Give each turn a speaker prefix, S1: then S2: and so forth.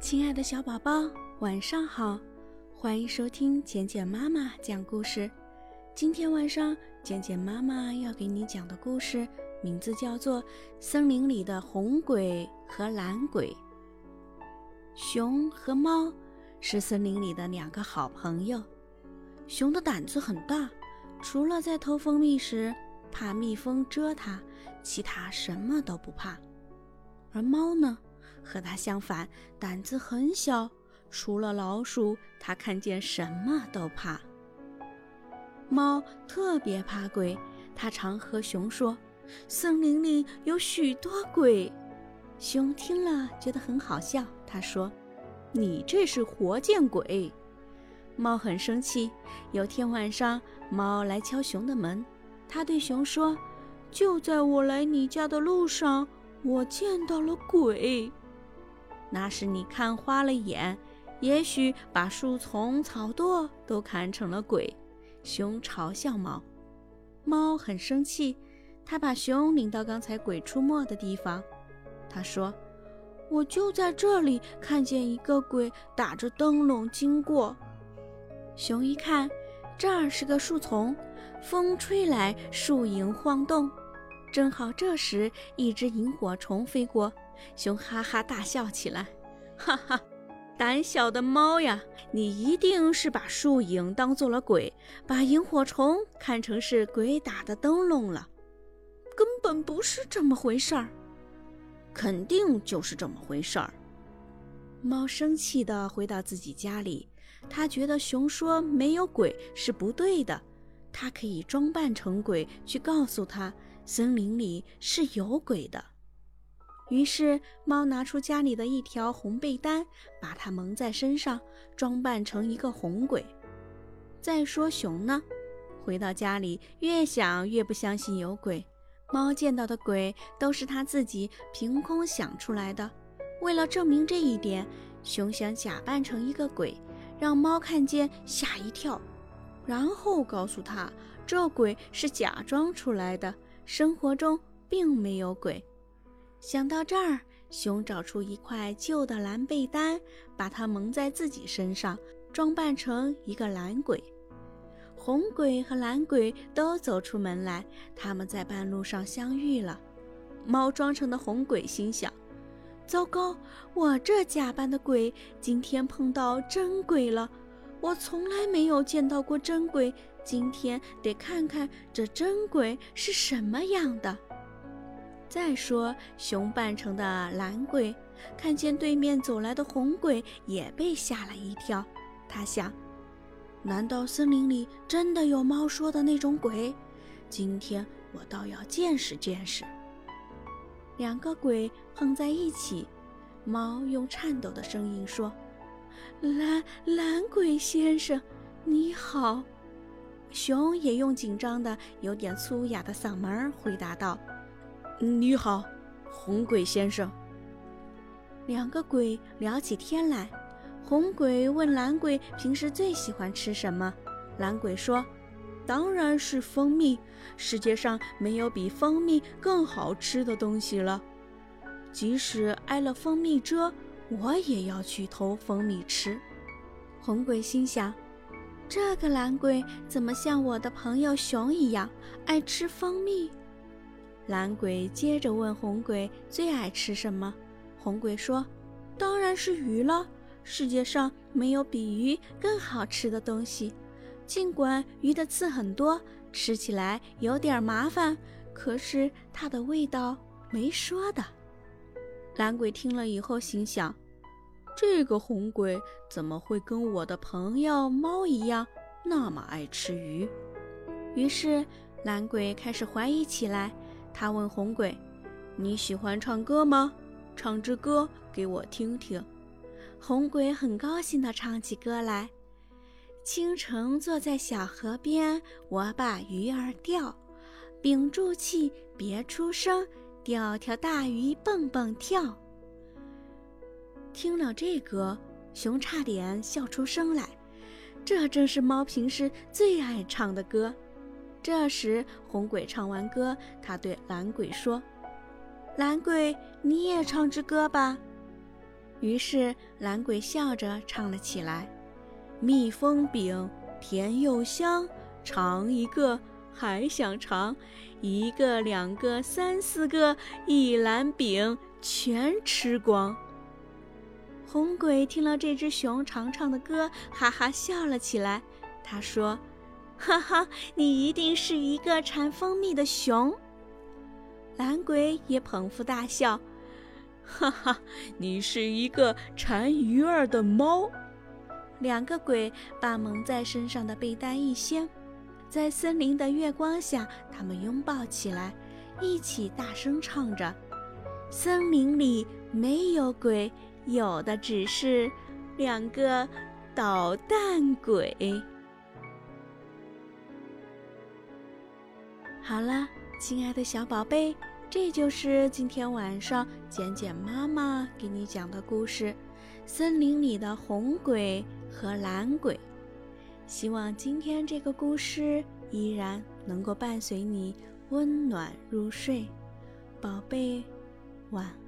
S1: 亲爱的小宝宝，晚上好！欢迎收听简简妈妈讲故事。今天晚上，简简妈妈要给你讲的故事名字叫做《森林里的红鬼和蓝鬼》。熊和猫是森林里的两个好朋友。熊的胆子很大，除了在偷蜂蜜时怕蜜蜂蛰它，其他什么都不怕。而猫呢？和它相反，胆子很小，除了老鼠，它看见什么都怕。猫特别怕鬼，它常和熊说：“森林里有许多鬼。”熊听了觉得很好笑，他说：“你这是活见鬼。”猫很生气。有天晚上，猫来敲熊的门，它对熊说：“就在我来你家的路上，我见到了鬼。”那是你看花了眼，也许把树丛、草垛都看成了鬼。熊嘲笑猫，猫很生气，它把熊领到刚才鬼出没的地方。他说：“我就在这里看见一个鬼打着灯笼经过。”熊一看，这儿是个树丛，风吹来，树影晃动。正好这时，一只萤火虫飞过。熊哈哈大笑起来，哈哈，胆小的猫呀，你一定是把树影当做了鬼，把萤火虫看成是鬼打的灯笼了，根本不是这么回事儿，肯定就是这么回事儿。猫生气地回到自己家里，它觉得熊说没有鬼是不对的，它可以装扮成鬼去告诉他，森林里是有鬼的。于是，猫拿出家里的一条红被单，把它蒙在身上，装扮成一个红鬼。再说熊呢，回到家里，越想越不相信有鬼。猫见到的鬼都是它自己凭空想出来的。为了证明这一点，熊想假扮成一个鬼，让猫看见吓一跳，然后告诉他这鬼是假装出来的，生活中并没有鬼。想到这儿，熊找出一块旧的蓝被单，把它蒙在自己身上，装扮成一个蓝鬼。红鬼和蓝鬼都走出门来，他们在半路上相遇了。猫装成的红鬼心想：糟糕，我这假扮的鬼今天碰到真鬼了。我从来没有见到过真鬼，今天得看看这真鬼是什么样的。再说，熊扮成的蓝鬼看见对面走来的红鬼，也被吓了一跳。他想：难道森林里真的有猫说的那种鬼？今天我倒要见识见识。两个鬼碰在一起，猫用颤抖的声音说：“蓝蓝鬼先生，你好。”熊也用紧张的、有点粗哑的嗓门回答道。
S2: 你好，红鬼先生。
S1: 两个鬼聊起天来。红鬼问蓝鬼平时最喜欢吃什么。蓝鬼说：“当然是蜂蜜，世界上没有比蜂蜜更好吃的东西了。即使挨了蜂蜜蛰，我也要去偷蜂蜜吃。”红鬼心想：“这个蓝鬼怎么像我的朋友熊一样爱吃蜂蜜？”蓝鬼接着问红鬼最爱吃什么？红鬼说：“当然是鱼了。世界上没有比鱼更好吃的东西。尽管鱼的刺很多，吃起来有点麻烦，可是它的味道没说的。”蓝鬼听了以后心想：“这个红鬼怎么会跟我的朋友猫一样那么爱吃鱼？”于是蓝鬼开始怀疑起来。他问红鬼：“你喜欢唱歌吗？唱支歌给我听听。”红鬼很高兴地唱起歌来：“清晨坐在小河边，我把鱼儿钓，屏住气，别出声，钓条大鱼蹦蹦跳。”听了这歌，熊差点笑出声来。这正是猫平时最爱唱的歌。这时，红鬼唱完歌，他对蓝鬼说：“蓝鬼，你也唱支歌吧。”于是蓝鬼笑着唱了起来：“蜜蜂饼甜又香，尝一个还想尝，一个两个三四个，一篮饼全吃光。”红鬼听了这只熊长唱的歌，哈哈笑了起来。他说：“哈哈，你一定是一个馋蜂蜜的熊。”蓝鬼也捧腹大笑。
S2: 哈哈，你是一个馋鱼儿的猫。
S1: 两个鬼把蒙在身上的被单一掀，在森林的月光下，他们拥抱起来，一起大声唱着：“森林里没有鬼，有的只是两个捣蛋鬼。”好了，亲爱的小宝贝。这就是今天晚上简简妈妈给你讲的故事：森林里的红鬼和蓝鬼。希望今天这个故事依然能够伴随你温暖入睡，宝贝，晚安。